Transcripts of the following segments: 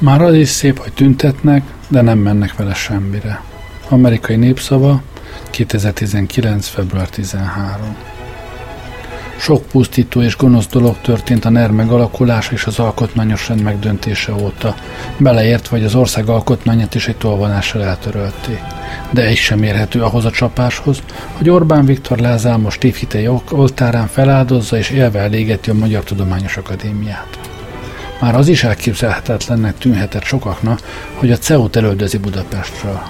Már az is szép, hogy tüntetnek, de nem mennek vele semmire. Amerikai népszava, 2019. február 13. Sok pusztító és gonosz dolog történt a NER megalakulása és az alkotmányos rend megdöntése óta, beleértve, hogy az ország alkotmányát is egy tolvanással eltörölték. De egy sem érhető ahhoz a csapáshoz, hogy Orbán Viktor lázálmos tévhitei oltárán feláldozza és élve elégeti a Magyar Tudományos Akadémiát. Már az is elképzelhetetlennek tűnhetett sokaknak, hogy a CEU-t elődözi Budapestről.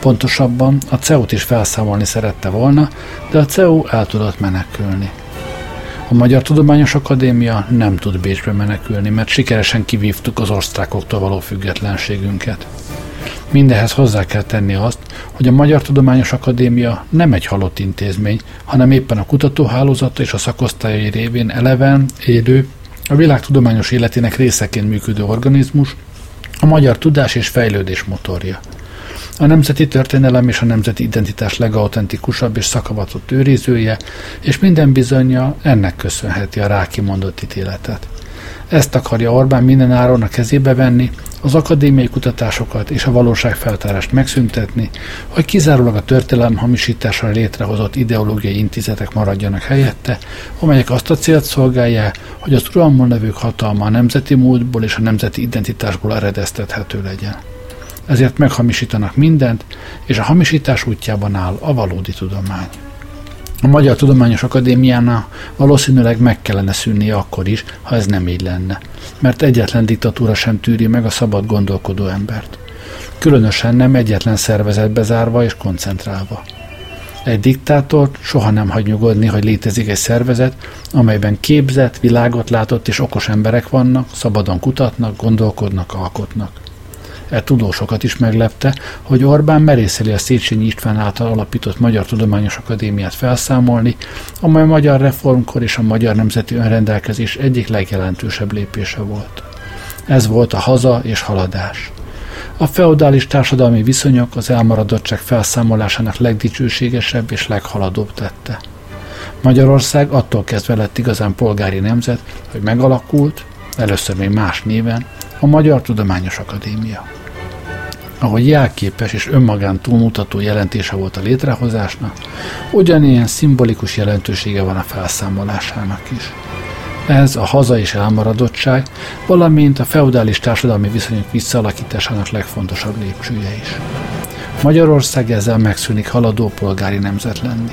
Pontosabban a CEU-t is felszámolni szerette volna, de a CEU el tudott menekülni. A Magyar Tudományos Akadémia nem tud Bécsbe menekülni, mert sikeresen kivívtuk az osztrákoktól való függetlenségünket. Mindehez hozzá kell tenni azt, hogy a Magyar Tudományos Akadémia nem egy halott intézmény, hanem éppen a kutatóhálózata és a szakosztályai révén eleven, élő, a világ tudományos életének részeként működő organizmus, a magyar tudás és fejlődés motorja. A nemzeti történelem és a nemzeti identitás legautentikusabb és szakavatott őrizője, és minden bizonyja ennek köszönheti a ráki mondott ítéletet. Ezt akarja Orbán mindenáron a kezébe venni, az akadémiai kutatásokat és a valóságfeltárást megszüntetni, hogy kizárólag a történelem hamisításra létrehozott ideológiai intézetek maradjanak helyette, amelyek azt a célt szolgálják, hogy az uralmon levők hatalma a nemzeti múltból és a nemzeti identitásból eredeztethető legyen. Ezért meghamisítanak mindent, és a hamisítás útjában áll a valódi tudomány. A Magyar Tudományos Akadémiánál valószínűleg meg kellene szűnnie akkor is, ha ez nem így lenne, mert egyetlen diktatúra sem tűri meg a szabad gondolkodó embert. Különösen nem egyetlen szervezetbe zárva és koncentrálva. Egy diktátor soha nem hagy nyugodni, hogy létezik egy szervezet, amelyben képzett, világot látott és okos emberek vannak, szabadon kutatnak, gondolkodnak, alkotnak. E tudósokat is meglepte, hogy Orbán merészeli a Széchenyi István által alapított Magyar Tudományos Akadémiát felszámolni, amely a magyar reformkor és a magyar nemzeti önrendelkezés egyik legjelentősebb lépése volt. Ez volt a haza és haladás. A feudális társadalmi viszonyok az elmaradottság felszámolásának legdicsőségesebb és leghaladóbb tette. Magyarország attól kezdve lett igazán polgári nemzet, hogy megalakult, először még más néven, a Magyar Tudományos Akadémia ahogy jelképes és önmagán túlmutató jelentése volt a létrehozásnak, ugyanilyen szimbolikus jelentősége van a felszámolásának is. Ez a haza és elmaradottság, valamint a feudális társadalmi viszonyok visszalakításának legfontosabb lépcsője is. Magyarország ezzel megszűnik haladó polgári nemzet lenni.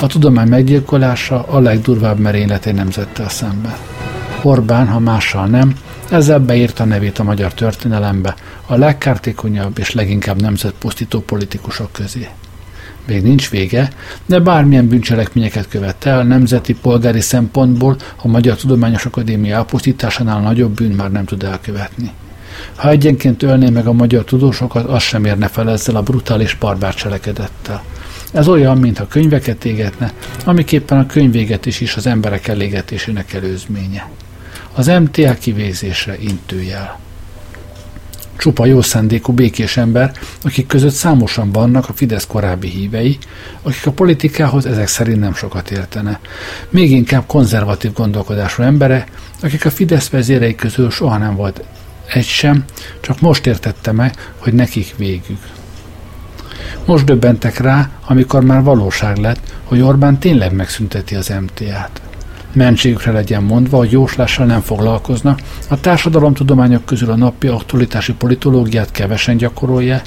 A tudomány meggyilkolása a legdurvább merénylet nemzettel szemben. Orbán, ha mással nem, ezzel beírta nevét a magyar történelembe a legkártékonyabb és leginkább nemzetpusztító politikusok közé. Még nincs vége, de bármilyen bűncselekményeket követte el, nemzeti polgári szempontból a Magyar Tudományos Akadémia elpusztításánál nagyobb bűn már nem tud elkövetni. Ha egyenként ölné meg a magyar tudósokat, az sem érne fel ezzel a brutális barbár cselekedettel. Ez olyan, mintha könyveket égetne, amiképpen a könyvégetés is az emberek elégetésének előzménye az MTA kivégzésre intőjel. Csupa jó szándékú békés ember, akik között számosan vannak a Fidesz korábbi hívei, akik a politikához ezek szerint nem sokat értene. Még inkább konzervatív gondolkodású embere, akik a Fidesz vezérei közül soha nem volt egy sem, csak most értette meg, hogy nekik végük. Most döbbentek rá, amikor már valóság lett, hogy Orbán tényleg megszünteti az MTA-t mentségükre legyen mondva, hogy jóslással nem foglalkoznak, a társadalomtudományok közül a napi aktualitási politológiát kevesen gyakorolja,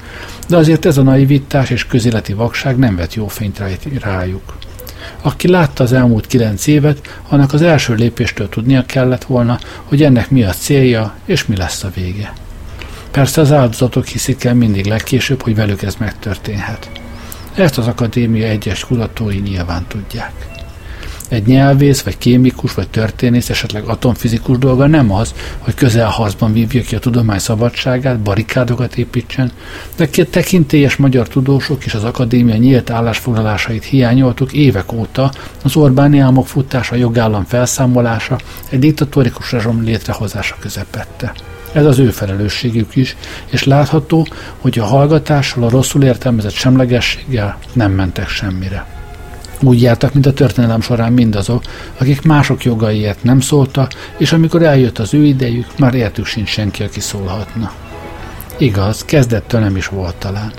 de azért ez a naivitás és közéleti vakság nem vet jó fényt rájuk. Aki látta az elmúlt kilenc évet, annak az első lépéstől tudnia kellett volna, hogy ennek mi a célja és mi lesz a vége. Persze az áldozatok hiszik el mindig legkésőbb, hogy velük ez megtörténhet. Ezt az akadémia egyes kutatói nyilván tudják. Egy nyelvész, vagy kémikus, vagy történész, esetleg atomfizikus dolga nem az, hogy közelharcban vívja ki a tudomány szabadságát, barikádokat építsen, de két tekintélyes magyar tudósok és az akadémia nyílt állásfoglalásait hiányoltuk évek óta az Orbáni álmok futása, jogállam felszámolása, egy diktatórikus rezsom létrehozása közepette. Ez az ő felelősségük is, és látható, hogy a hallgatással, a rosszul értelmezett semlegességgel nem mentek semmire. Úgy jártak, mint a történelem során mindazok, akik mások jogaiért nem szóltak, és amikor eljött az ő idejük, már értük sincs senki, aki szólhatna. Igaz, kezdettől nem is volt talán.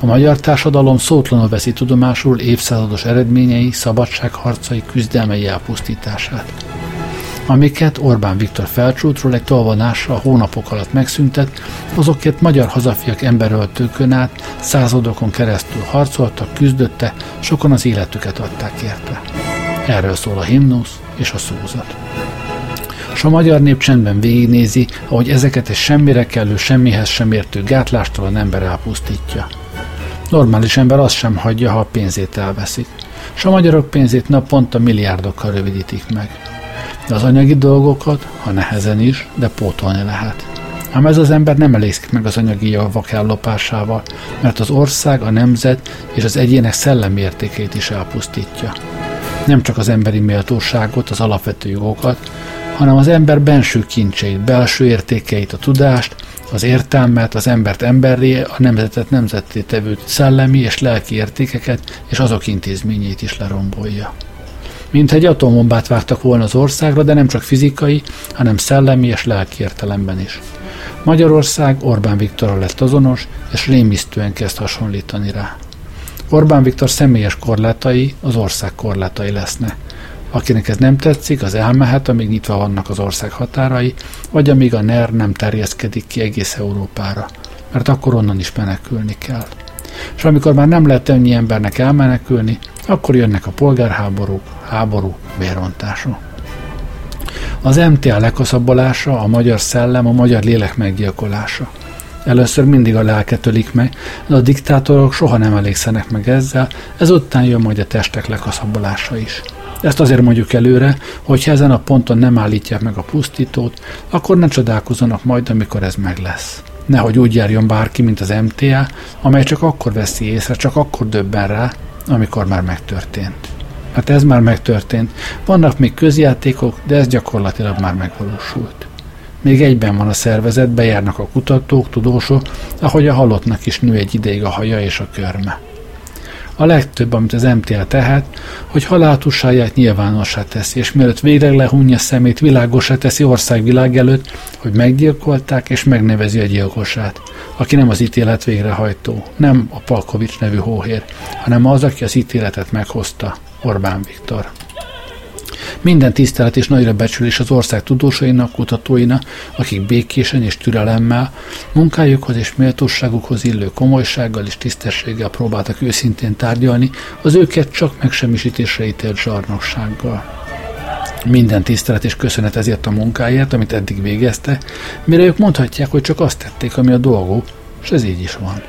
A magyar társadalom szótlanul veszi tudomásul évszázados eredményei, szabadságharcai, küzdelmei elpusztítását. Amiket Orbán Viktor felcsútról egy tolvanással hónapok alatt megszüntet, azokért magyar hazafiak emberöltőkön át századokon keresztül harcoltak, küzdötte, sokan az életüket adták érte. Erről szól a himnusz és a szózat. S a magyar nép csendben végignézi, ahogy ezeket egy semmire kellő, semmihez sem értő gátlástalan ember elpusztítja. Normális ember azt sem hagyja, ha a pénzét elveszik. S a magyarok pénzét naponta milliárdokkal rövidítik meg. Az anyagi dolgokat, ha nehezen is, de pótolni lehet. Ám ez az ember nem elégszik meg az anyagi javak ellopásával, mert az ország, a nemzet és az egyének szellemi értékeit is elpusztítja. Nem csak az emberi méltóságot, az alapvető jogokat, hanem az ember benső kincseit, belső értékeit, a tudást, az értelmet, az embert emberré, a nemzetet nemzetté tevő szellemi és lelki értékeket és azok intézményét is lerombolja. Mint egy atombombát vágtak volna az országra, de nem csak fizikai, hanem szellemi és lelki értelemben is. Magyarország Orbán Viktorral lett azonos, és rémisztően kezd hasonlítani rá. Orbán Viktor személyes korlátai az ország korlátai lesznek. Akinek ez nem tetszik, az elmehet, amíg nyitva vannak az ország határai, vagy amíg a NER nem terjeszkedik ki egész Európára, mert akkor onnan is menekülni kell. És amikor már nem lehet ennyi embernek elmenekülni, akkor jönnek a polgárháborúk, háború, vérontások. Az MTA lekaszabolása, a magyar szellem, a magyar lélek meggyilkolása. Először mindig a lelket ölik meg, de a diktátorok soha nem elégszenek meg ezzel, ezután jön majd a testek lekaszabolása is. Ezt azért mondjuk előre, hogy ezen a ponton nem állítják meg a pusztítót, akkor ne csodálkozzanak majd, amikor ez meg lesz. Nehogy úgy járjon bárki, mint az MTA, amely csak akkor veszi észre, csak akkor döbben rá, amikor már megtörtént. Hát ez már megtörtént. Vannak még közjátékok, de ez gyakorlatilag már megvalósult. Még egyben van a szervezet, bejárnak a kutatók, tudósok, ahogy a halottnak is nő egy ideig a haja és a körme. A legtöbb, amit az MTA tehet, hogy haláltusáját nyilvánossá teszi, és mielőtt végleg lehunja szemét, világosá teszi országvilág előtt, hogy meggyilkolták és megnevezi a gyilkosát, aki nem az ítélet végrehajtó, nem a Palkovics nevű hóhér, hanem az, aki az ítéletet meghozta, Orbán Viktor. Minden tisztelet és nagyra becsülés az ország tudósainak, kutatóinak, akik békésen és türelemmel, munkájukhoz és méltóságukhoz illő komolysággal és tisztességgel próbáltak őszintén tárgyalni az őket csak megsemmisítésre ítélt zsarnoksággal. Minden tisztelet és köszönet ezért a munkáért, amit eddig végezte, mire ők mondhatják, hogy csak azt tették, ami a dolguk, és ez így is van.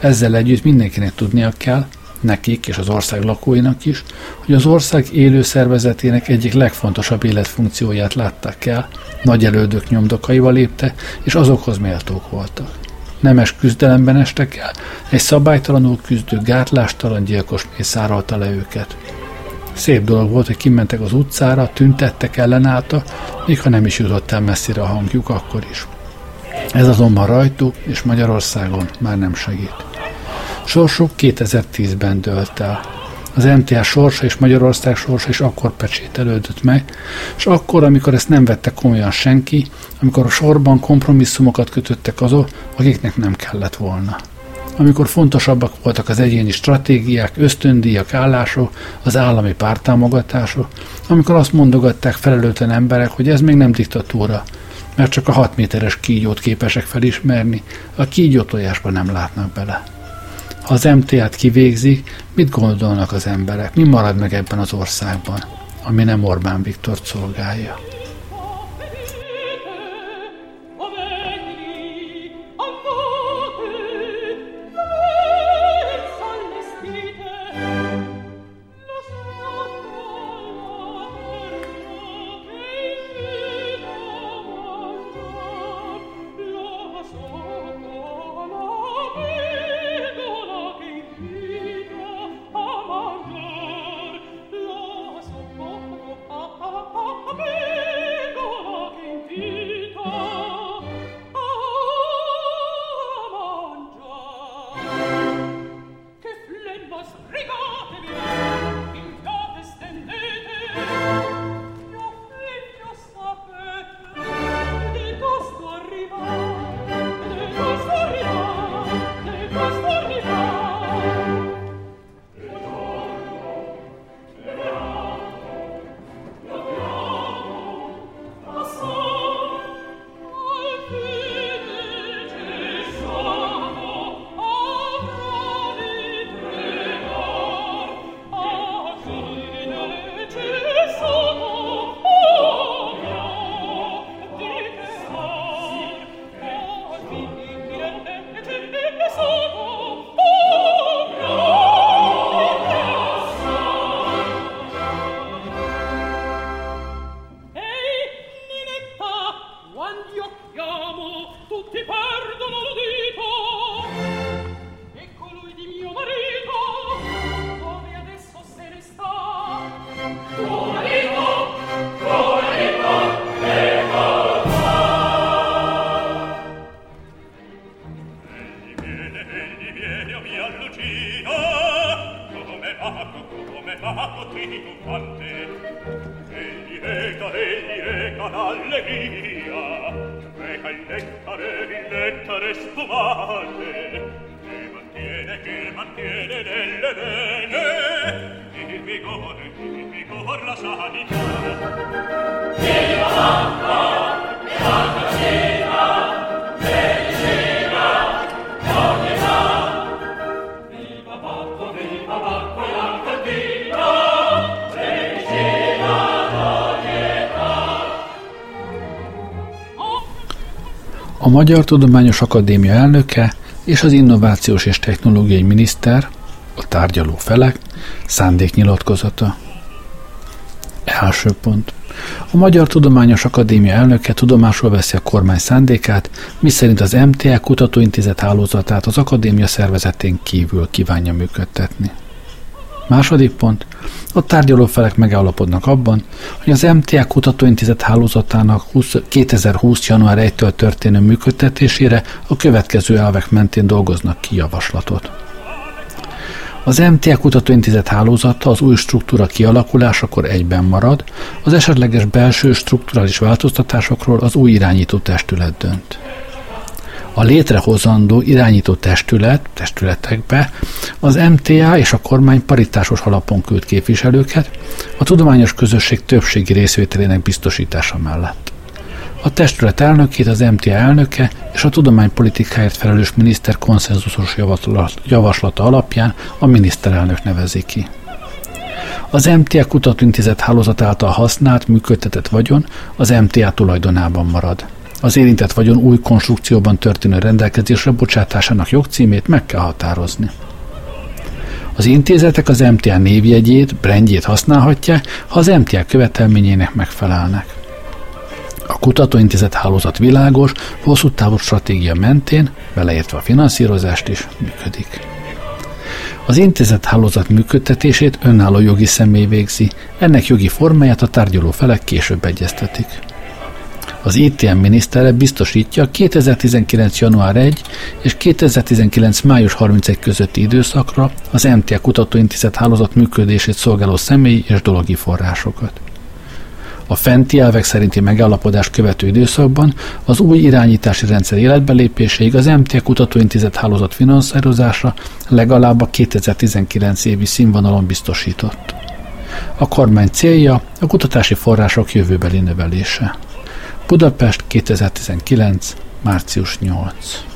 Ezzel együtt mindenkinek tudnia kell, nekik és az ország lakóinak is, hogy az ország élő szervezetének egyik legfontosabb életfunkcióját látták el, nagy elődök nyomdokaival lépte, és azokhoz méltók voltak. Nemes küzdelemben estek el, egy szabálytalanul küzdő, gátlástalan gyilkos mészárolta le őket. Szép dolog volt, hogy kimentek az utcára, tüntettek, ellenállta, még ha nem is jutott el messzire a hangjuk akkor is. Ez azonban rajtuk és Magyarországon már nem segít. Sorsuk 2010-ben dölt el. Az MTA sorsa és Magyarország sorsa is akkor pecsételődött meg, és akkor, amikor ezt nem vette komolyan senki, amikor a sorban kompromisszumokat kötöttek azok, akiknek nem kellett volna. Amikor fontosabbak voltak az egyéni stratégiák, ösztöndíjak, állások, az állami pártámogatások, amikor azt mondogatták felelőtlen emberek, hogy ez még nem diktatúra, mert csak a 6 méteres kígyót képesek felismerni, a kígyó tojásba nem látnak bele. Ha az MTA-t kivégzik, mit gondolnak az emberek? Mi marad meg ebben az országban, ami nem Orbán Viktor szolgálja? allegria reca il nettare il nettare spumante che mantiene che mantiene nelle vene e il vigore e il vigor la sanità. Che la viva la A Magyar Tudományos Akadémia elnöke és az Innovációs és Technológiai Miniszter, a tárgyaló felek, szándéknyilatkozata. Első pont. A Magyar Tudományos Akadémia elnöke tudomásul veszi a kormány szándékát, miszerint az MTA Kutatóintézet hálózatát az akadémia szervezetén kívül kívánja működtetni. Második pont. A tárgyaló felek megállapodnak abban, hogy az MTA Kutatóintézet hálózatának 20, 2020. január 1-től történő működtetésére a következő elvek mentén dolgoznak ki javaslatot. Az MTA Kutatóintézet hálózata az új struktúra kialakulásakor egyben marad, az esetleges belső strukturális változtatásokról az új irányító testület dönt a létrehozandó irányító testület, testületekbe az MTA és a kormány paritásos alapon küld képviselőket a tudományos közösség többségi részvételének biztosítása mellett. A testület elnökét az MTA elnöke és a tudománypolitikáért felelős miniszter konszenzusos javaslata alapján a miniszterelnök nevezi ki. Az MTA Kutatóintézet hálózat által használt, működtetett vagyon az MTA tulajdonában marad. Az érintett vagyon új konstrukcióban történő rendelkezésre bocsátásának jogcímét meg kell határozni. Az intézetek az MTA névjegyét, brandjét használhatják, ha az MTA követelményének megfelelnek. A kutatóintézet hálózat világos, hosszú távú stratégia mentén, beleértve a finanszírozást is, működik. Az intézet hálózat működtetését önálló jogi személy végzi, ennek jogi formáját a tárgyaló felek később egyeztetik. Az ITM minisztere biztosítja 2019. január 1 és 2019. május 31 közötti időszakra az MTA Kutatóintézet hálózat működését szolgáló személyi és dologi forrásokat. A fenti elvek szerinti megállapodás követő időszakban az új irányítási rendszer életbelépéséig az MTA Kutatóintézet hálózat finanszírozása legalább a 2019 évi színvonalon biztosított. A kormány célja a kutatási források jövőbeli növelése. Budapest 2019. március 8.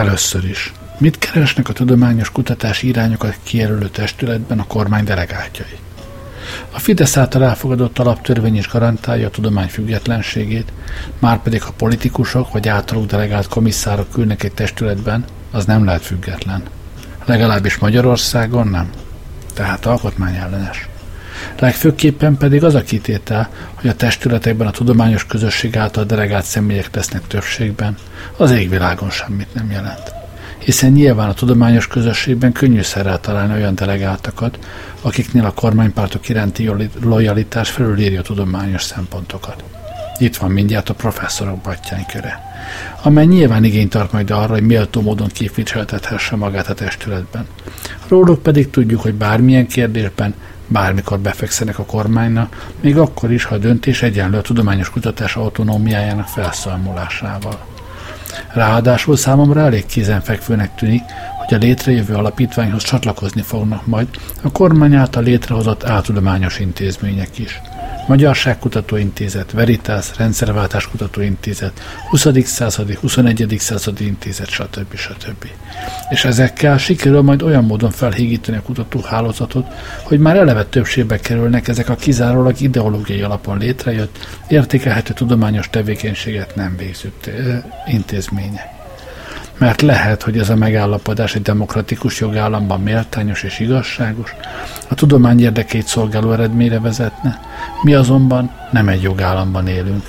Először is. Mit keresnek a tudományos kutatási irányokat kijelölő testületben a kormány delegátjai? A Fidesz által elfogadott alaptörvény is garantálja a tudomány függetlenségét, márpedig ha politikusok vagy általuk delegált komisszárok ülnek egy testületben, az nem lehet független. Legalábbis Magyarországon nem. Tehát alkotmányellenes. Legfőképpen pedig az a kitétel, hogy a testületekben a tudományos közösség által delegált személyek lesznek többségben, az égvilágon semmit nem jelent. Hiszen nyilván a tudományos közösségben könnyű szerrel találni olyan delegáltakat, akiknél a kormánypártok iránti lojalitás felülírja a tudományos szempontokat. Itt van mindjárt a professzorok köre, amely nyilván igényt tart majd arra, hogy méltó módon képviseltethesse magát a testületben. Róluk pedig tudjuk, hogy bármilyen kérdésben bármikor befekszenek a kormánynak, még akkor is, ha a döntés egyenlő a tudományos kutatás autonómiájának felszalmolásával. Ráadásul számomra elég kézenfekvőnek tűnik, hogy a létrejövő alapítványhoz csatlakozni fognak majd a kormány által létrehozott áltudományos intézmények is – Magyarságkutató Intézet, Veritas, Rendszerváltás Kutató Intézet, 20. századi, 21. századi intézet, stb. stb. És ezekkel sikerül majd olyan módon felhígítani a kutatóhálózatot, hogy már eleve többségbe kerülnek ezek a kizárólag ideológiai alapon létrejött, értékelhető tudományos tevékenységet nem végző intézmények mert lehet, hogy ez a megállapodás egy demokratikus jogállamban méltányos és igazságos, a tudomány érdekeit szolgáló eredményre vezetne, mi azonban nem egy jogállamban élünk,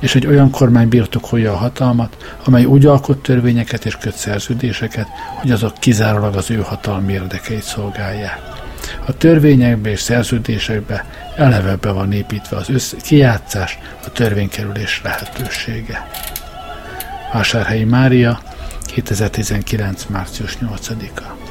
és egy olyan kormány birtokolja a hatalmat, amely úgy alkot törvényeket és köt szerződéseket, hogy azok kizárólag az ő hatalmi érdekeit szolgálják. A törvényekbe és szerződésekbe eleve be van építve az össze, kijátszás, a törvénykerülés lehetősége. Vásárhelyi Mária, 2019. március 8-a.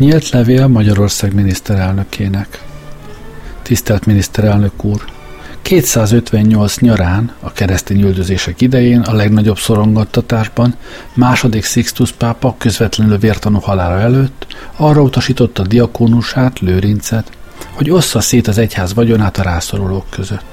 Nyílt levél Magyarország miniszterelnökének. Tisztelt miniszterelnök úr! 258 nyarán, a keresztény üldözések idején, a legnagyobb szorongattatásban, második Sixtus pápa közvetlenül vértanú halála előtt arra utasította diakónusát, Lőrincet, hogy ossza szét az egyház vagyonát a rászorulók között.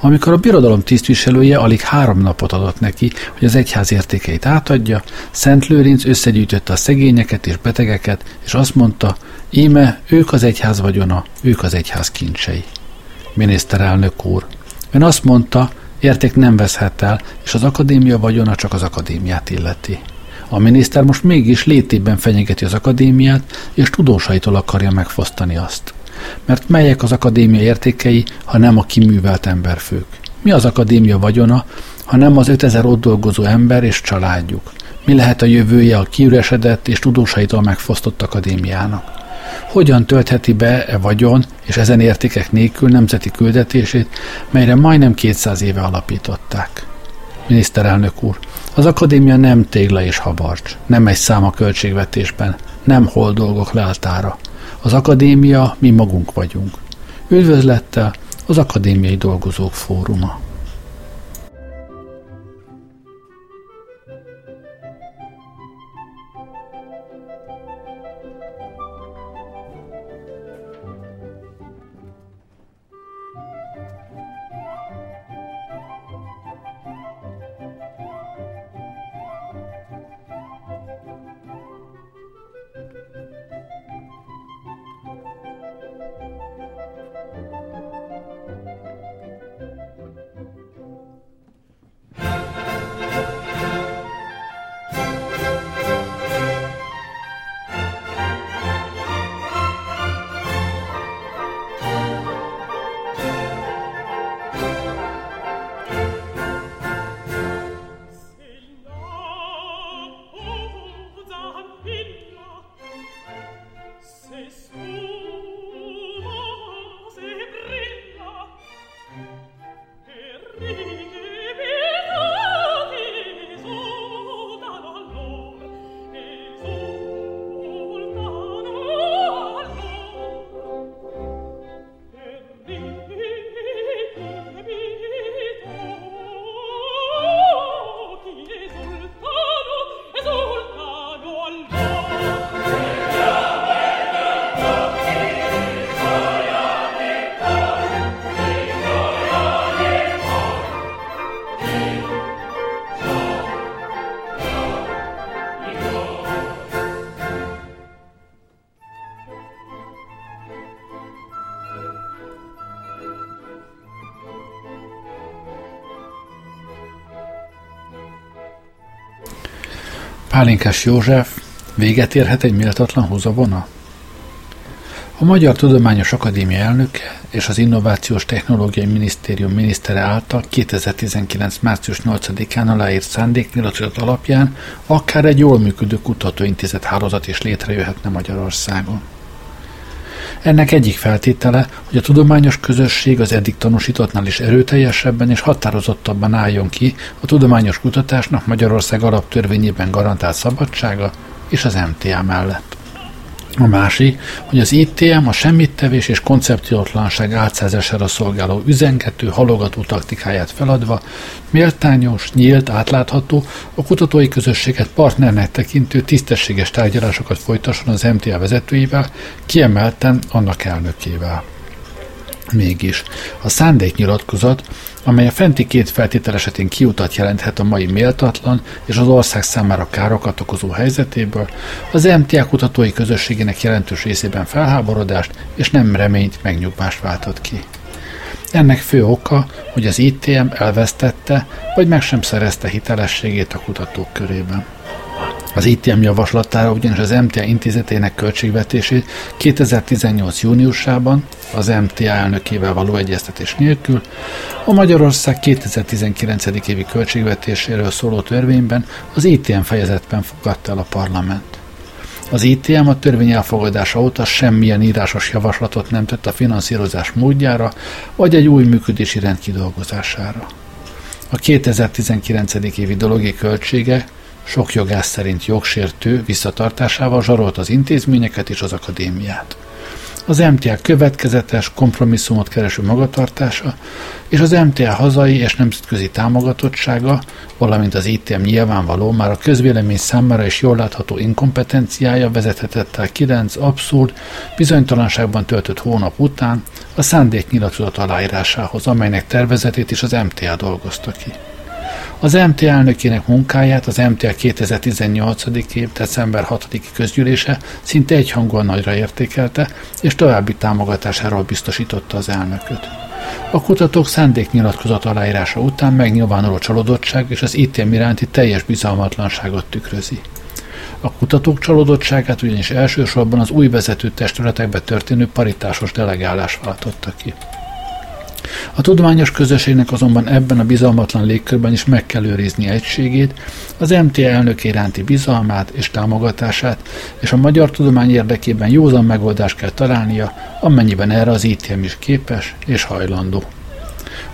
Amikor a birodalom tisztviselője alig három napot adott neki, hogy az egyház értékeit átadja, Szent Lőrinc összegyűjtötte a szegényeket és betegeket, és azt mondta, íme ők az egyház vagyona, ők az egyház kincsei. Miniszterelnök úr, ön azt mondta, érték nem veszhet el, és az akadémia vagyona csak az akadémiát illeti. A miniszter most mégis létében fenyegeti az akadémiát, és tudósaitól akarja megfosztani azt. Mert melyek az akadémia értékei, ha nem a kiművelt emberfők? Mi az akadémia vagyona, ha nem az 5000 ott dolgozó ember és családjuk? Mi lehet a jövője a kiüresedett és tudósaitól megfosztott akadémiának? Hogyan töltheti be e vagyon és ezen értékek nélkül nemzeti küldetését, melyre majdnem 200 éve alapították? Miniszterelnök úr, az akadémia nem tégla és habarcs, nem egy szám a költségvetésben, nem hol dolgok lealtára. Az akadémia mi magunk vagyunk. Üdvözlettel az Akadémiai Dolgozók Fóruma. Pálinkás József, véget érhet egy méltatlan húzavona? A Magyar Tudományos Akadémia elnöke és az Innovációs Technológiai Minisztérium minisztere által 2019. március 8-án aláírt szándéknyilatkozat alapján akár egy jól működő kutatóintézet hálózat is létrejöhetne Magyarországon. Ennek egyik feltétele, hogy a tudományos közösség az eddig tanúsítottnál is erőteljesebben és határozottabban álljon ki a tudományos kutatásnak Magyarország alaptörvényében garantált szabadsága és az MTA mellett. A másik, hogy az ITM a semmittevés és koncepciótlanság átszázására szolgáló üzengető, halogató taktikáját feladva méltányos, nyílt, átlátható, a kutatói közösséget partnernek tekintő tisztességes tárgyalásokat folytasson az MTA vezetőivel, kiemelten annak elnökével. Mégis, a szándéknyilatkozat, amely a fenti két feltétel esetén kiutat jelenthet a mai méltatlan és az ország számára károkat okozó helyzetéből, az MTA kutatói közösségének jelentős részében felháborodást és nem reményt megnyugvást váltott ki. Ennek fő oka, hogy az ITM elvesztette, vagy meg sem szerezte hitelességét a kutatók körében. Az ITM javaslatára ugyanis az MTA intézetének költségvetését 2018. júniusában az MTA elnökével való egyeztetés nélkül a Magyarország 2019. évi költségvetéséről szóló törvényben az ITM fejezetben fogadta el a parlament. Az ITM a törvény elfogadása óta semmilyen írásos javaslatot nem tett a finanszírozás módjára, vagy egy új működési rend kidolgozására. A 2019. évi dologi költsége sok jogász szerint jogsértő visszatartásával zsarolt az intézményeket és az akadémiát az MTA következetes, kompromisszumot kereső magatartása és az MTA hazai és nemzetközi támogatottsága, valamint az ITM nyilvánvaló, már a közvélemény számára is jól látható inkompetenciája vezethetett el kilenc abszurd, bizonytalanságban töltött hónap után a szándéknyilatkozat aláírásához, amelynek tervezetét is az MTA dolgozta ki. Az MT elnökének munkáját az MTA 2018. év december 6. közgyűlése szinte egyhangúan nagyra értékelte, és további támogatásáról biztosította az elnököt. A kutatók szándéknyilatkozat aláírása után megnyilvánuló csalódottság és az ITM iránti teljes bizalmatlanságot tükrözi. A kutatók csalódottságát ugyanis elsősorban az új vezető testületekbe történő paritásos delegálás váltotta ki. A tudományos közösségnek azonban ebben a bizalmatlan légkörben is meg kell őrizni egységét, az MTA elnök iránti bizalmát és támogatását, és a magyar tudomány érdekében józan megoldást kell találnia, amennyiben erre az ITM is képes és hajlandó.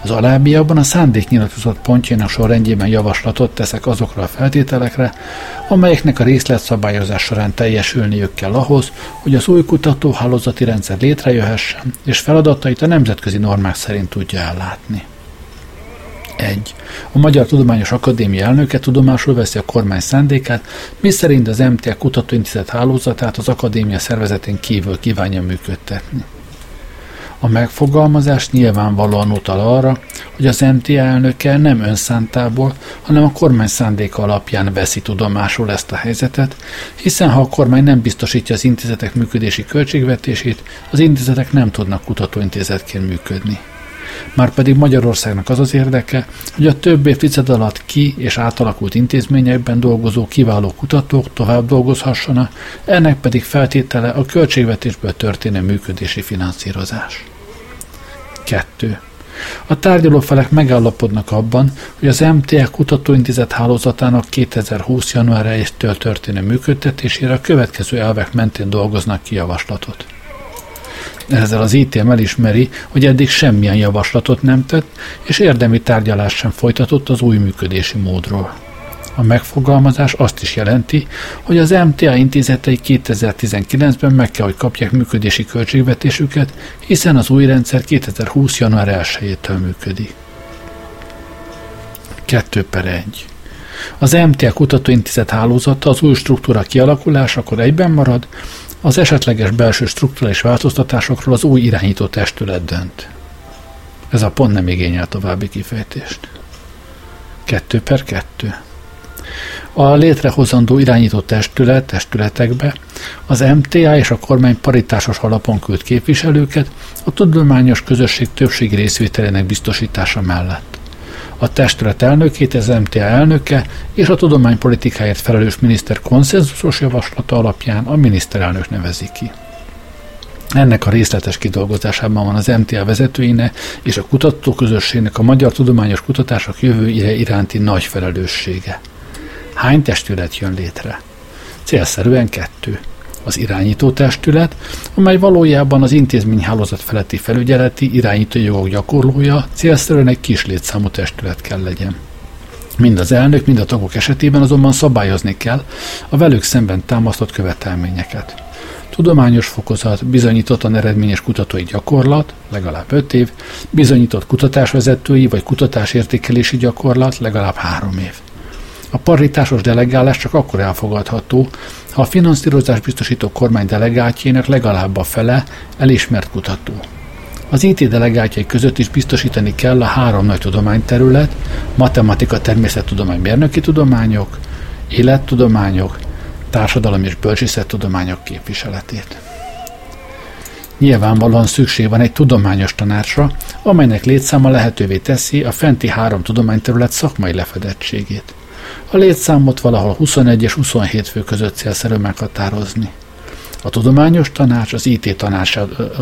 Az alábbiakban a szándéknyilatkozat pontjának sorrendjében javaslatot teszek azokra a feltételekre, amelyeknek a részletszabályozás során teljesülniük kell ahhoz, hogy az új kutatóhálózati rendszer létrejöhessen, és feladatait a nemzetközi normák szerint tudja ellátni. 1. A Magyar Tudományos Akadémia elnöke tudomásul veszi a kormány szándékát, miszerint az MTA Kutatóintézet hálózatát az akadémia szervezetén kívül kívánja működtetni. A megfogalmazás nyilvánvalóan utal arra, hogy az MTA elnöke nem önszántából, hanem a kormány szándéka alapján veszi tudomásul ezt a helyzetet, hiszen ha a kormány nem biztosítja az intézetek működési költségvetését, az intézetek nem tudnak kutatóintézetként működni. Márpedig Magyarországnak az az érdeke, hogy a több évtized alatt ki- és átalakult intézményekben dolgozó kiváló kutatók tovább dolgozhassanak, ennek pedig feltétele a költségvetésből történő működési finanszírozás. 2. A tárgyalófelek megállapodnak abban, hogy az MTA Kutatóintézet hálózatának 2020. január 1-től történő működtetésére a következő elvek mentén dolgoznak ki javaslatot. Ezzel az ITM elismeri, hogy eddig semmilyen javaslatot nem tett, és érdemi tárgyalást sem folytatott az új működési módról. A megfogalmazás azt is jelenti, hogy az MTA intézetei 2019-ben meg kell, hogy kapják működési költségvetésüket, hiszen az új rendszer 2020. január 1-től működik. 2 per 1. Az MTA Kutatóintézet hálózata az új struktúra kialakulásakor egyben marad, az esetleges belső struktúrális változtatásokról az új irányító testület dönt. Ez a pont nem igényel további kifejtést. 2 per 2. A létrehozandó irányító testület, testületekbe az MTA és a kormány paritásos alapon küld képviselőket a tudományos közösség többségi részvételének biztosítása mellett. A testület elnökét az MTA elnöke és a tudománypolitikáért felelős miniszter konszenzusos javaslata alapján a miniszterelnök nevezi ki. Ennek a részletes kidolgozásában van az MTA vezetőinek és a kutatóközösségnek a magyar tudományos kutatások jövőire iránti nagy felelőssége. Hány testület jön létre? Célszerűen kettő. Az irányító testület, amely valójában az intézményhálózat feletti felügyeleti irányító jogok gyakorlója, célszerűen egy kis létszámú testület kell legyen. Mind az elnök, mind a tagok esetében azonban szabályozni kell a velük szemben támasztott követelményeket. Tudományos fokozat, bizonyítottan eredményes kutatói gyakorlat, legalább 5 év, bizonyított kutatásvezetői vagy kutatásértékelési gyakorlat, legalább 3 év. A paritásos delegálás csak akkor elfogadható, ha a finanszírozás biztosító kormány delegáltjének legalább a fele elismert kutató. Az IT delegáltjai között is biztosítani kell a három nagy tudományterület, matematika, természettudomány, mérnöki tudományok, élettudományok, társadalom és bölcsészettudományok képviseletét. Nyilvánvalóan szükség van egy tudományos tanácsra, amelynek létszáma lehetővé teszi a fenti három tudományterület szakmai lefedettségét. A létszámot valahol 21 és 27 fő között célszerű meghatározni. A tudományos tanács az IT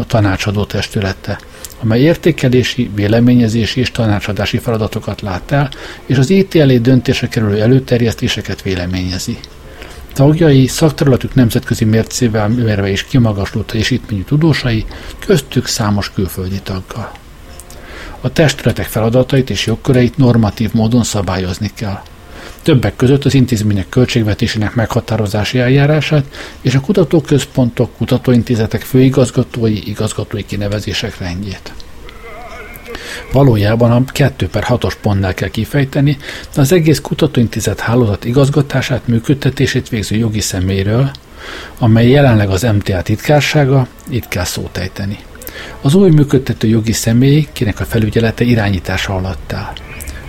tanácsadó testülete, amely értékelési, véleményezési és tanácsadási feladatokat lát el, és az IT elé döntése kerülő előterjesztéseket véleményezi. Tagjai szakterületük nemzetközi mércével mérve is kimagasló teljesítményű tudósai, köztük számos külföldi taggal. A testületek feladatait és jogköreit normatív módon szabályozni kell. Többek között az intézmények költségvetésének meghatározási eljárását és a kutatóközpontok, kutatóintézetek főigazgatói, igazgatói kinevezések rendjét. Valójában a 2 per 6-os pontnál kell kifejteni, de az egész kutatóintézet hálózat igazgatását, működtetését végző jogi személyről, amely jelenleg az MTA titkársága, itt kell szót ejteni. Az új működtető jogi személy, kinek a felügyelete irányítása alatt áll.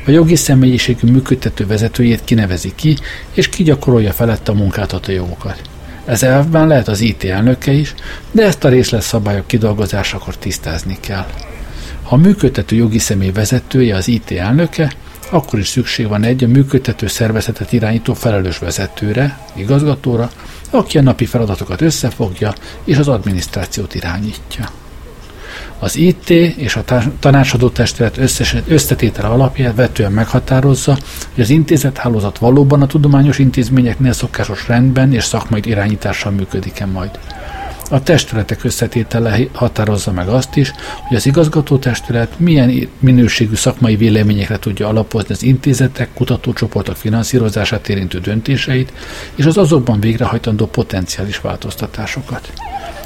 A jogi személyiségű működtető vezetőjét kinevezi ki, és kigyakorolja felette a munkáltató jogokat. Ez elvben lehet az IT elnöke is, de ezt a részletszabályok kidolgozásakor tisztázni kell. Ha a működtető jogi személy vezetője az IT elnöke, akkor is szükség van egy a működtető szervezetet irányító felelős vezetőre, igazgatóra, aki a napi feladatokat összefogja és az adminisztrációt irányítja. Az IT és a tanácsadó testület összetétele alapján vetően meghatározza, hogy az intézethálózat valóban a tudományos intézményeknél szokásos rendben és szakmai irányítással működik-e majd. A testületek összetétele határozza meg azt is, hogy az igazgatótestület milyen minőségű szakmai véleményekre tudja alapozni az intézetek, kutatócsoportok finanszírozását érintő döntéseit és az azokban végrehajtandó potenciális változtatásokat.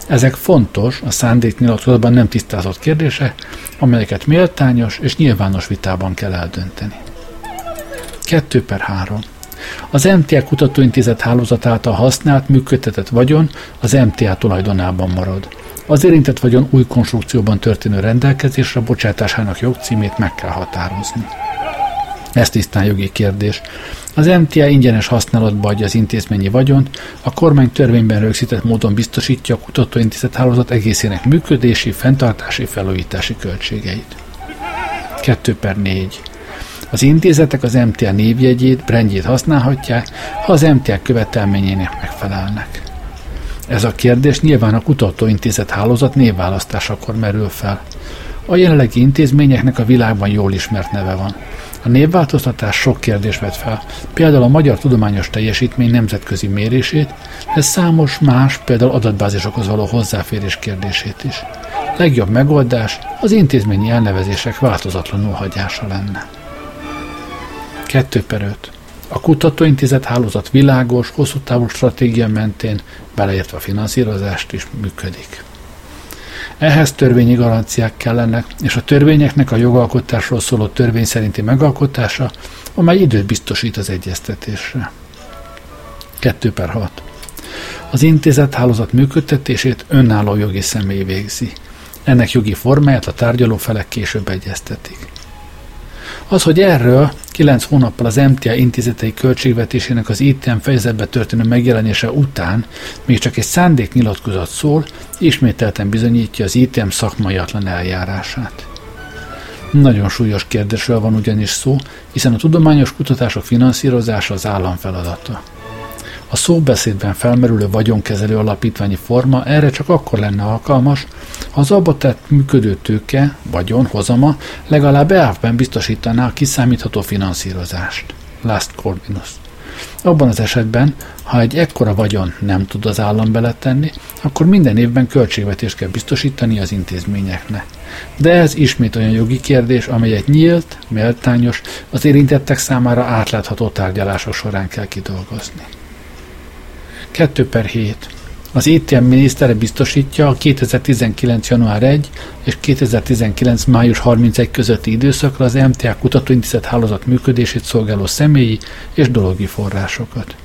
Ezek fontos, a szándéknyilatkozatban nem tisztázott kérdések, amelyeket méltányos és nyilvános vitában kell eldönteni. 2 per 3. Az MTA Kutatóintézet hálózat által használt, működtetett vagyon az MTA tulajdonában marad. Az érintett vagyon új konstrukcióban történő rendelkezésre bocsátásának jogcímét meg kell határozni. Ez tisztán jogi kérdés. Az MTA ingyenes használatba adja az intézményi vagyont, a kormány törvényben rögzített módon biztosítja a kutatóintézet hálózat egészének működési, fenntartási, felújítási költségeit. 2 per 4. Az intézetek az MTA névjegyét, brandjét használhatják, ha az MTA követelményének megfelelnek. Ez a kérdés nyilván a kutatóintézet hálózat névválasztásakor merül fel. A jelenlegi intézményeknek a világban jól ismert neve van. A névváltoztatás sok kérdés vet fel, például a magyar tudományos teljesítmény nemzetközi mérését, de számos más, például adatbázisokhoz való hozzáférés kérdését is. Legjobb megoldás az intézményi elnevezések változatlanul hagyása lenne. 2 per 5. A kutatóintézet hálózat világos, hosszú távú stratégia mentén, beleértve a finanszírozást is működik. Ehhez törvényi garanciák kellenek, és a törvényeknek a jogalkotásról szóló törvény szerinti megalkotása, amely időt biztosít az egyeztetésre. 2 per 6. Az intézet hálózat működtetését önálló jogi személy végzi. Ennek jogi formáját a tárgyaló felek később egyeztetik. Az, hogy erről 9 hónappal az MTA intézetei költségvetésének az ITM fejezetbe történő megjelenése után még csak egy szándéknyilatkozat szól, ismételten bizonyítja az ITM szakmaiatlan eljárását. Nagyon súlyos kérdésről van ugyanis szó, hiszen a tudományos kutatások finanszírozása az állam feladata. A szóbeszédben felmerülő vagyonkezelő alapítványi forma erre csak akkor lenne alkalmas, ha az abba tett működő tőke, vagyon, hozama legalább elvben biztosítaná a kiszámítható finanszírozást. Last Corbinus. Abban az esetben, ha egy ekkora vagyon nem tud az állam beletenni, akkor minden évben költségvetést kell biztosítani az intézményeknek. De ez ismét olyan jogi kérdés, amelyet nyílt, méltányos, az érintettek számára átlátható tárgyalások során kell kidolgozni. 2 per 7. Az ETM minisztere biztosítja a 2019. január 1 és 2019. május 31 közötti időszakra az MTA kutatóintézet hálózat működését szolgáló személyi és dologi forrásokat.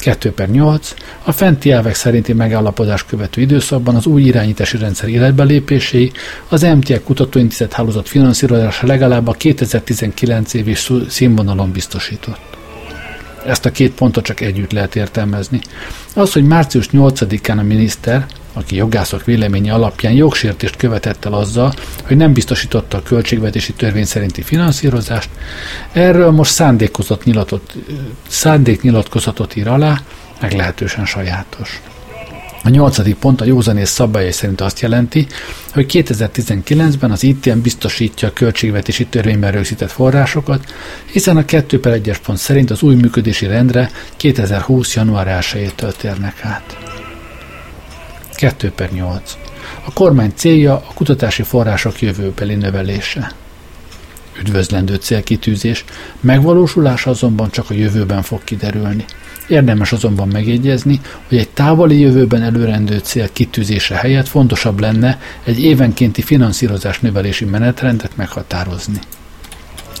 2 per 8. A fenti elvek szerinti megállapodás követő időszakban az új irányítási rendszer életbelépéséig az MTA kutatóintézet hálózat finanszírozása legalább a 2019 évi színvonalon biztosított. Ezt a két pontot csak együtt lehet értelmezni. Az, hogy március 8-án a miniszter, aki jogászok véleménye alapján jogsértést követett el azzal, hogy nem biztosította a költségvetési törvény szerinti finanszírozást, erről most szándékozott nyilatot, szándéknyilatkozatot ír alá, meglehetősen sajátos. A nyolcadik pont a józanész szabályai szerint azt jelenti, hogy 2019-ben az ITM biztosítja a költségvetési törvényben rögzített forrásokat, hiszen a 2 per 1-es pont szerint az új működési rendre 2020. január 1-től térnek át. 2 per 8. A kormány célja a kutatási források jövőbeli növelése. Üdvözlendő célkitűzés, megvalósulása azonban csak a jövőben fog kiderülni. Érdemes azonban megjegyezni, hogy egy távoli jövőben előrendő cél kitűzése helyett fontosabb lenne egy évenkénti finanszírozás növelési menetrendet meghatározni.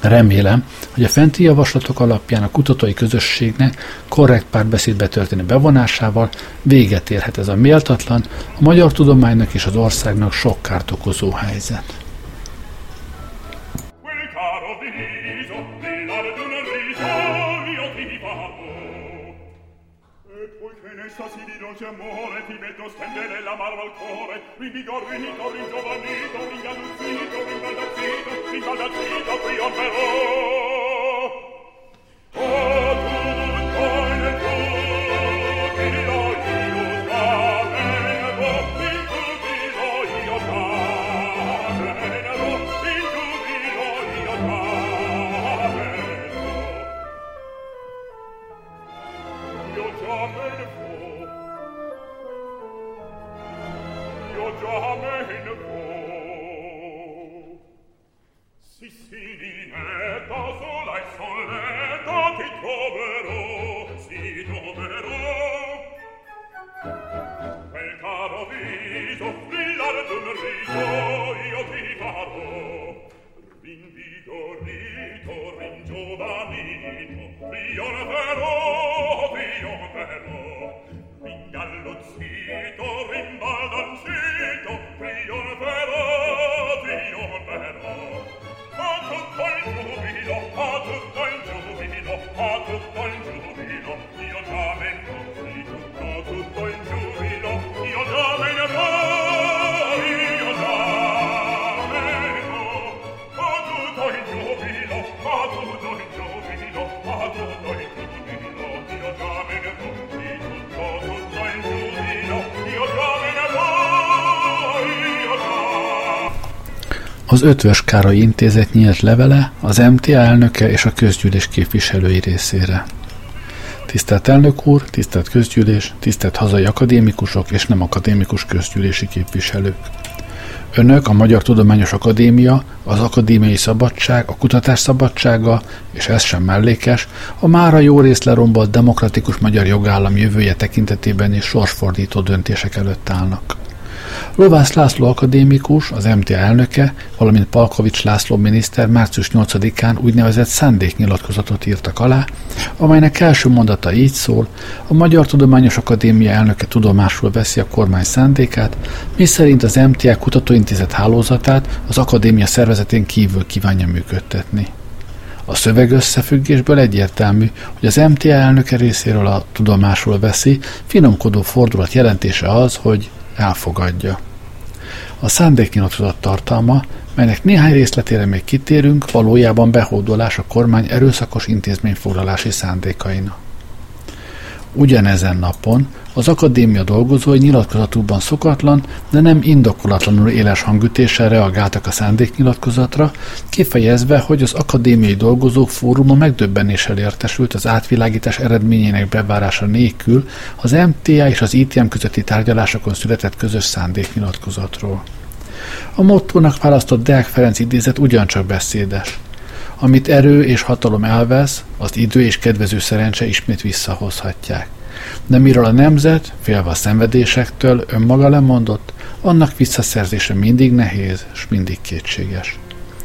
Remélem, hogy a fenti javaslatok alapján a kutatói közösségnek korrekt párbeszédbe történő bevonásával véget érhet ez a méltatlan, a magyar tudománynak és az országnak sok kárt okozó helyzet. amore ti vedo stendere la mano al cuore. Rinvigor, rinvigor, ringiovanito ringalluzzito, ringaldazzito ringaldazzito trionferò all'ozzito Az Ötvös Károly Intézet nyílt levele az MTA elnöke és a közgyűlés képviselői részére. Tisztelt elnök úr, tisztelt közgyűlés, tisztelt hazai akadémikusok és nem akadémikus közgyűlési képviselők. Önök, a Magyar Tudományos Akadémia, az akadémiai szabadság, a kutatás szabadsága, és ez sem mellékes, a mára jó részt lerombolt demokratikus magyar jogállam jövője tekintetében is sorsfordító döntések előtt állnak. Lovász László akadémikus, az MTA elnöke, valamint Palkovics László miniszter március 8-án úgynevezett szándéknyilatkozatot írtak alá, amelynek első mondata így szól, a Magyar Tudományos Akadémia elnöke tudomásul veszi a kormány szándékát, miszerint az MTA Kutatóintézet hálózatát az akadémia szervezetén kívül kívánja működtetni. A szöveg összefüggésből egyértelmű, hogy az MTA elnöke részéről a tudomásul veszi, finomkodó fordulat jelentése az, hogy elfogadja. A szándéknyilatkozat tartalma, melynek néhány részletére még kitérünk, valójában behódolás a kormány erőszakos intézményfoglalási szándékaina. Ugyanezen napon az akadémia dolgozói nyilatkozatukban szokatlan, de nem indokolatlanul éles hangütéssel reagáltak a szándéknyilatkozatra, kifejezve, hogy az akadémiai dolgozók fóruma megdöbbenéssel értesült az átvilágítás eredményének bevárása nélkül az MTA és az ITM közötti tárgyalásokon született közös szándéknyilatkozatról. A mottónak választott Deák Ferenc idézet ugyancsak beszédes. Amit erő és hatalom elvesz, az idő és kedvező szerencse ismét visszahozhatják. De miről a nemzet, félve a szenvedésektől, önmaga lemondott, annak visszaszerzése mindig nehéz, és mindig kétséges.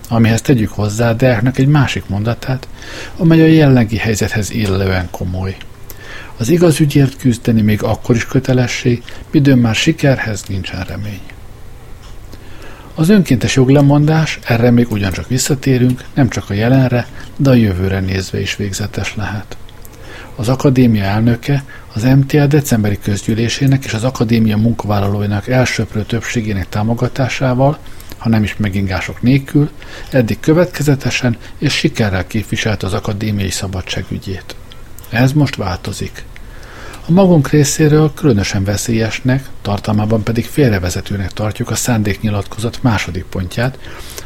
Amihez tegyük hozzá Deáknak egy másik mondatát, amely a jelenlegi helyzethez illően komoly. Az igaz ügyért küzdeni még akkor is kötelesség, midőn már sikerhez nincsen remény. Az önkéntes joglemondás, erre még ugyancsak visszatérünk, nem csak a jelenre, de a jövőre nézve is végzetes lehet. Az akadémia elnöke az MTA decemberi közgyűlésének és az akadémia munkavállalóinak elsőprő többségének támogatásával, ha nem is megingások nélkül, eddig következetesen és sikerrel képviselt az akadémiai szabadság ügyét. Ez most változik. A magunk részéről különösen veszélyesnek, tartalmában pedig félrevezetőnek tartjuk a szándéknyilatkozat második pontját,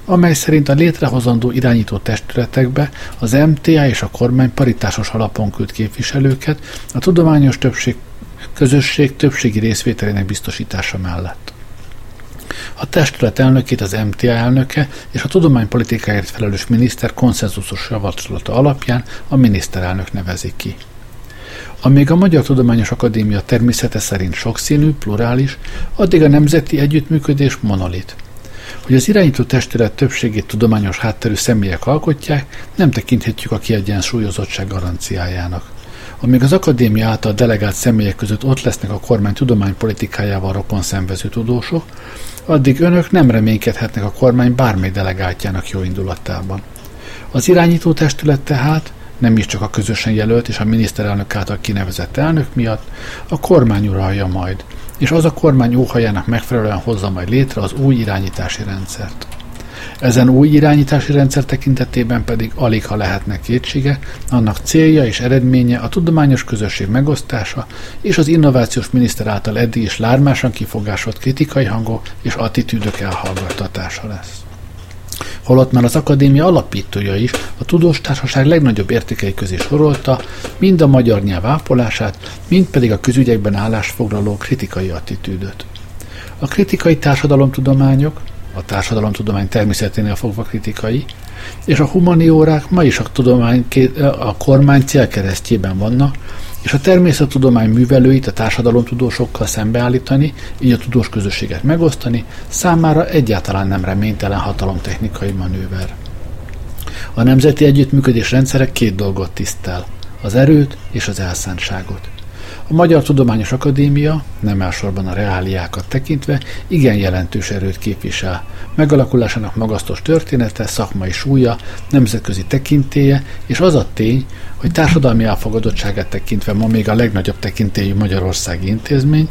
amely szerint a létrehozandó irányító testületekbe az MTA és a kormány paritásos alapon küld képviselőket a tudományos többség, közösség többségi részvételének biztosítása mellett. A testület elnökét az MTA elnöke és a tudománypolitikáért felelős miniszter konszenzusos javaslata alapján a miniszterelnök nevezi ki. Amíg a Magyar Tudományos Akadémia természete szerint sokszínű, plurális, addig a nemzeti együttműködés monolit. Hogy az irányító testület többségét tudományos hátterű személyek alkotják, nem tekinthetjük a kiegyensúlyozottság garanciájának. Amíg az akadémia által delegált személyek között ott lesznek a kormány tudománypolitikájával rokon szenvező tudósok, addig önök nem reménykedhetnek a kormány bármely delegáltjának jó indulatában. Az irányító testület tehát nem is csak a közösen jelölt és a miniszterelnök által kinevezett elnök miatt, a kormány uralja majd, és az a kormány óhajának megfelelően hozza majd létre az új irányítási rendszert. Ezen új irányítási rendszer tekintetében pedig alig ha lehetnek kétsége, annak célja és eredménye a tudományos közösség megosztása és az innovációs miniszter által eddig is lármásan kifogásolt kritikai hangok és attitűdök elhallgattatása lesz holott már az akadémia alapítója is a tudós társaság legnagyobb értékei közé sorolta, mind a magyar nyelv ápolását, mind pedig a közügyekben állásfoglaló kritikai attitűdöt. A kritikai társadalomtudományok, a társadalomtudomány természeténél fogva kritikai, és a humaniórák ma is a, tudomány, a kormány célkeresztjében vannak, és a természettudomány művelőit a társadalomtudósokkal szembeállítani, így a tudós közösséget megosztani, számára egyáltalán nem reménytelen hatalomtechnikai manőver. A nemzeti együttműködés rendszere két dolgot tisztel, az erőt és az elszántságot. A Magyar Tudományos Akadémia, nem elsorban a reáliákat tekintve, igen jelentős erőt képvisel. Megalakulásának magasztos története, szakmai súlya, nemzetközi tekintéje, és az a tény, hogy társadalmi elfogadottságát tekintve ma még a legnagyobb tekintélyű Magyarországi intézmény,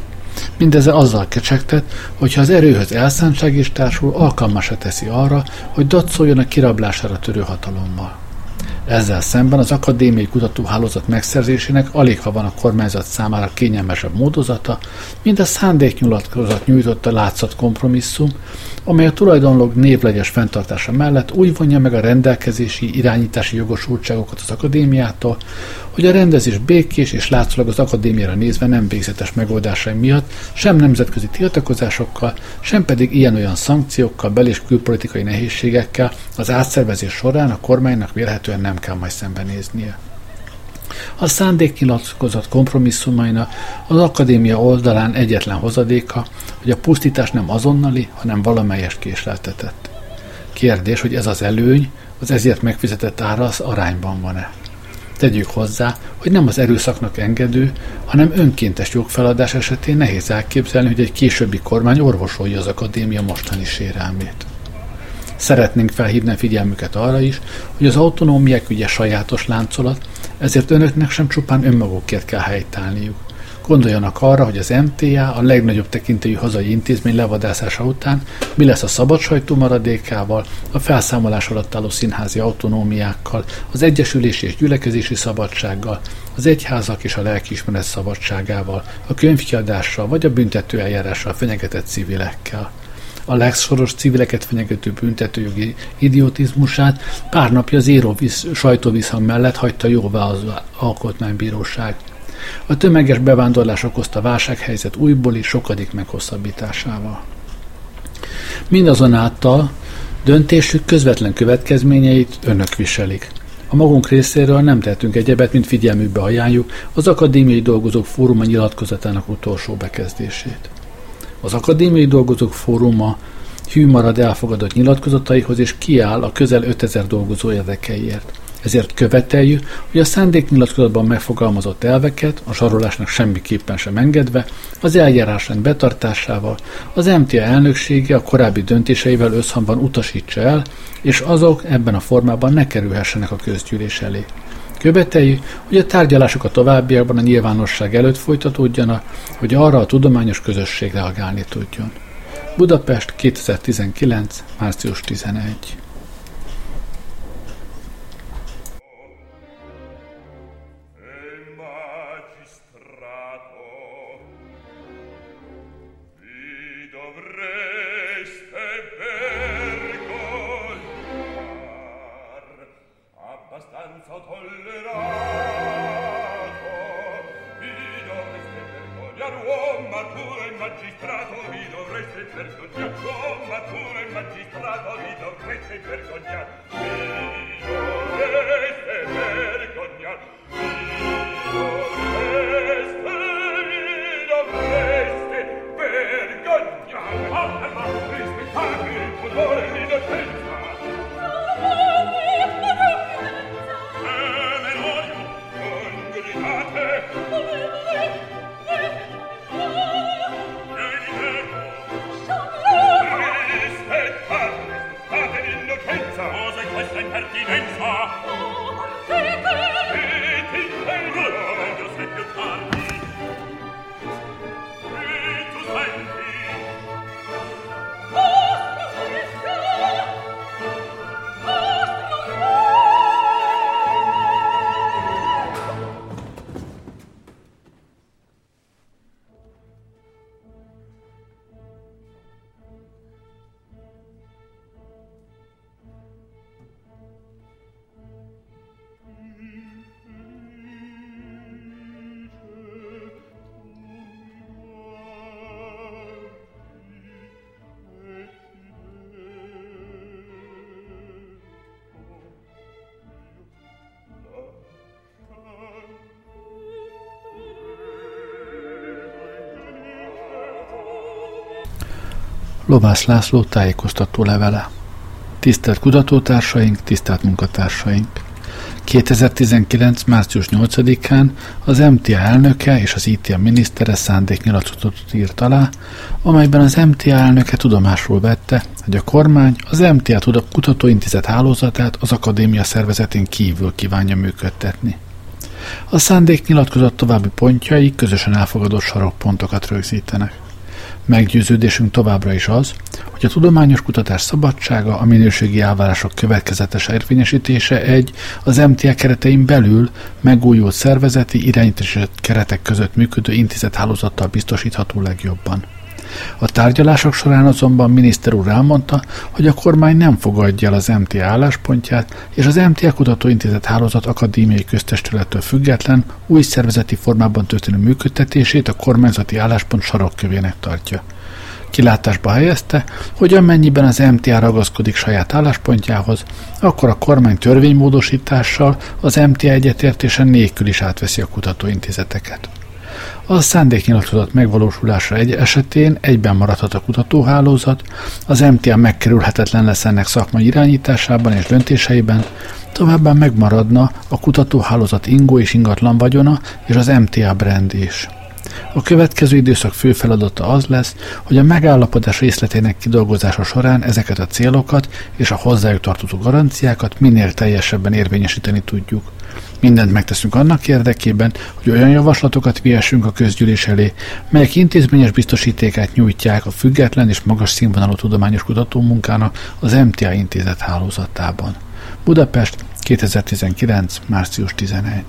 Mindezzel azzal kecsegtet, hogyha az erőhöz elszántság is társul, alkalmasra teszi arra, hogy dacoljon a kirablására törő hatalommal. Ezzel szemben az akadémiai kutatóhálózat megszerzésének alig ha van a kormányzat számára kényelmesebb módozata, mint a szándéknyilatkozat nyújtotta látszat kompromisszum, amely a tulajdonlók névleges fenntartása mellett úgy vonja meg a rendelkezési, irányítási jogosultságokat az akadémiától, hogy a rendezés békés és látszólag az akadémiára nézve nem végzetes megoldásai miatt sem nemzetközi tiltakozásokkal, sem pedig ilyen-olyan szankciókkal, bel- és külpolitikai nehézségekkel az átszervezés során a kormánynak vélhetően nem kell majd szembenéznie. A szándéknyilatkozat kompromisszumaina az akadémia oldalán egyetlen hozadéka, hogy a pusztítás nem azonnali, hanem valamelyes késleltetett. Kérdés, hogy ez az előny, az ezért megfizetett ára az arányban van-e. Tegyük hozzá, hogy nem az erőszaknak engedő, hanem önkéntes jogfeladás esetén nehéz elképzelni, hogy egy későbbi kormány orvosolja az akadémia mostani sérelmét. Szeretnénk felhívni figyelmüket arra is, hogy az autonómiák ügye sajátos láncolat, ezért önöknek sem csupán önmagukért kell helytállniuk. Gondoljanak arra, hogy az MTA a legnagyobb tekintélyű hazai intézmény levadászása után mi lesz a szabad sajtó maradékával, a felszámolás alatt álló színházi autonómiákkal, az egyesülési és gyülekezési szabadsággal, az egyházak és a lelkiismeret szabadságával, a könyvkiadással vagy a büntető eljárással fenyegetett civilekkel a legszoros civileket fenyegető büntetőjogi idiotizmusát pár napja az író sajtóviszhang mellett hagyta jóvá az alkotmánybíróság. A tömeges bevándorlás okozta válsághelyzet újból is sokadik meghosszabbításával. Mindazonáltal döntésük közvetlen következményeit önök viselik. A magunk részéről nem tehetünk egyebet, mint figyelmükbe ajánljuk az Akadémiai Dolgozók Fóruma nyilatkozatának utolsó bekezdését. Az Akadémiai Dolgozók Fóruma hű marad elfogadott nyilatkozataihoz és kiáll a közel 5000 dolgozó érdekeiért. Ezért követeljük, hogy a szándéknyilatkozatban megfogalmazott elveket, a sarolásnak semmiképpen sem engedve, az eljárásrend betartásával, az MTA elnöksége a korábbi döntéseivel összhangban utasítsa el, és azok ebben a formában ne kerülhessenek a közgyűlés elé. Követeljük, hogy a tárgyalások a továbbiakban a nyilvánosság előtt folytatódjanak, hogy arra a tudományos közösség reagálni tudjon. Budapest 2019. március 11. Lovász László tájékoztató levele. Tisztelt kutatótársaink, tisztelt munkatársaink! 2019. március 8-án az MTA elnöke és az ITA minisztere szándéknyilatkozatot írt alá, amelyben az MTA elnöke tudomásul vette, hogy a kormány az MTA kutatóintézet hálózatát az akadémia szervezetén kívül kívánja működtetni. A szándéknyilatkozat további pontjai közösen elfogadott sarokpontokat rögzítenek. Meggyőződésünk továbbra is az, hogy a tudományos kutatás szabadsága, a minőségi elvárások következetes érvényesítése egy az MTA keretein belül megújult szervezeti irányítási keretek között működő intézethálózattal biztosítható legjobban. A tárgyalások során azonban miniszter úr elmondta, hogy a kormány nem fogadja el az MTA álláspontját, és az MTA Kutatóintézet hálózat akadémiai köztestülettől független, új szervezeti formában történő működtetését a kormányzati álláspont sarokkövének tartja. Kilátásba helyezte, hogy amennyiben az MTA ragaszkodik saját álláspontjához, akkor a kormány törvénymódosítással az MTA egyetértésen nélkül is átveszi a kutatóintézeteket. A szándéknyilatkozat megvalósulása egy esetén egyben maradhat a kutatóhálózat, az MTA megkerülhetetlen lesz ennek szakmai irányításában és döntéseiben, továbbá megmaradna a kutatóhálózat ingó és ingatlan vagyona és az MTA brand is. A következő időszak fő feladata az lesz, hogy a megállapodás részletének kidolgozása során ezeket a célokat és a hozzájuk tartozó garanciákat minél teljesebben érvényesíteni tudjuk. Mindent megteszünk annak érdekében, hogy olyan javaslatokat viessünk a közgyűlés elé, melyek intézményes biztosítékát nyújtják a független és magas színvonalú tudományos kutatómunkának az MTA intézet hálózatában. Budapest 2019. március 11.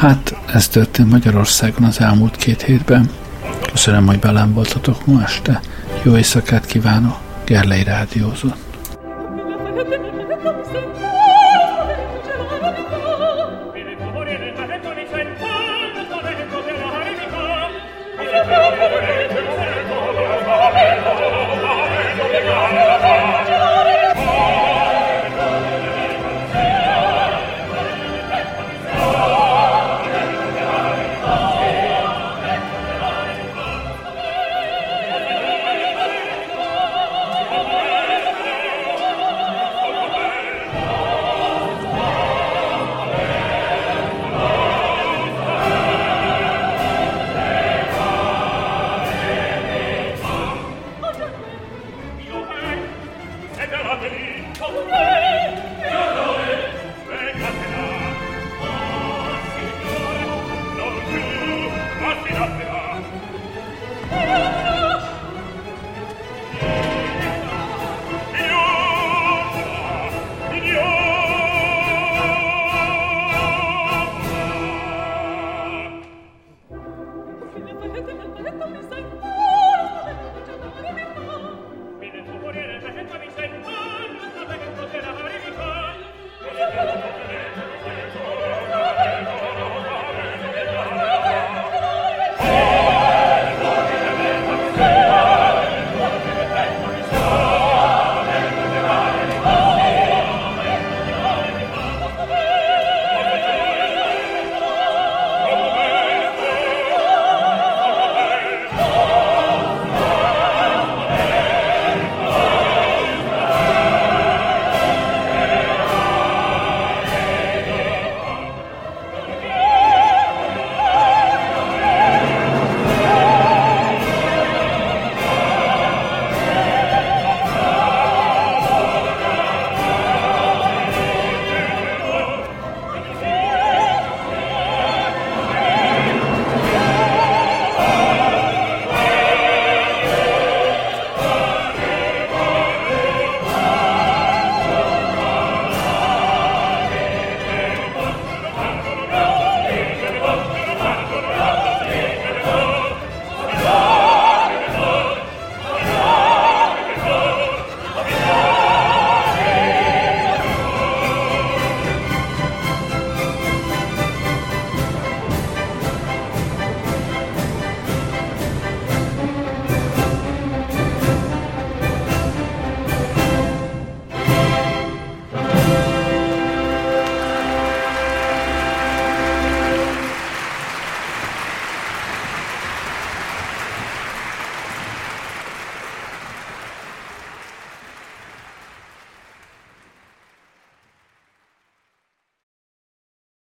Hát, ez történt Magyarországon az elmúlt két hétben. Köszönöm, hogy belem voltatok ma este. Jó éjszakát kívánok, Gerlei Rádiózott.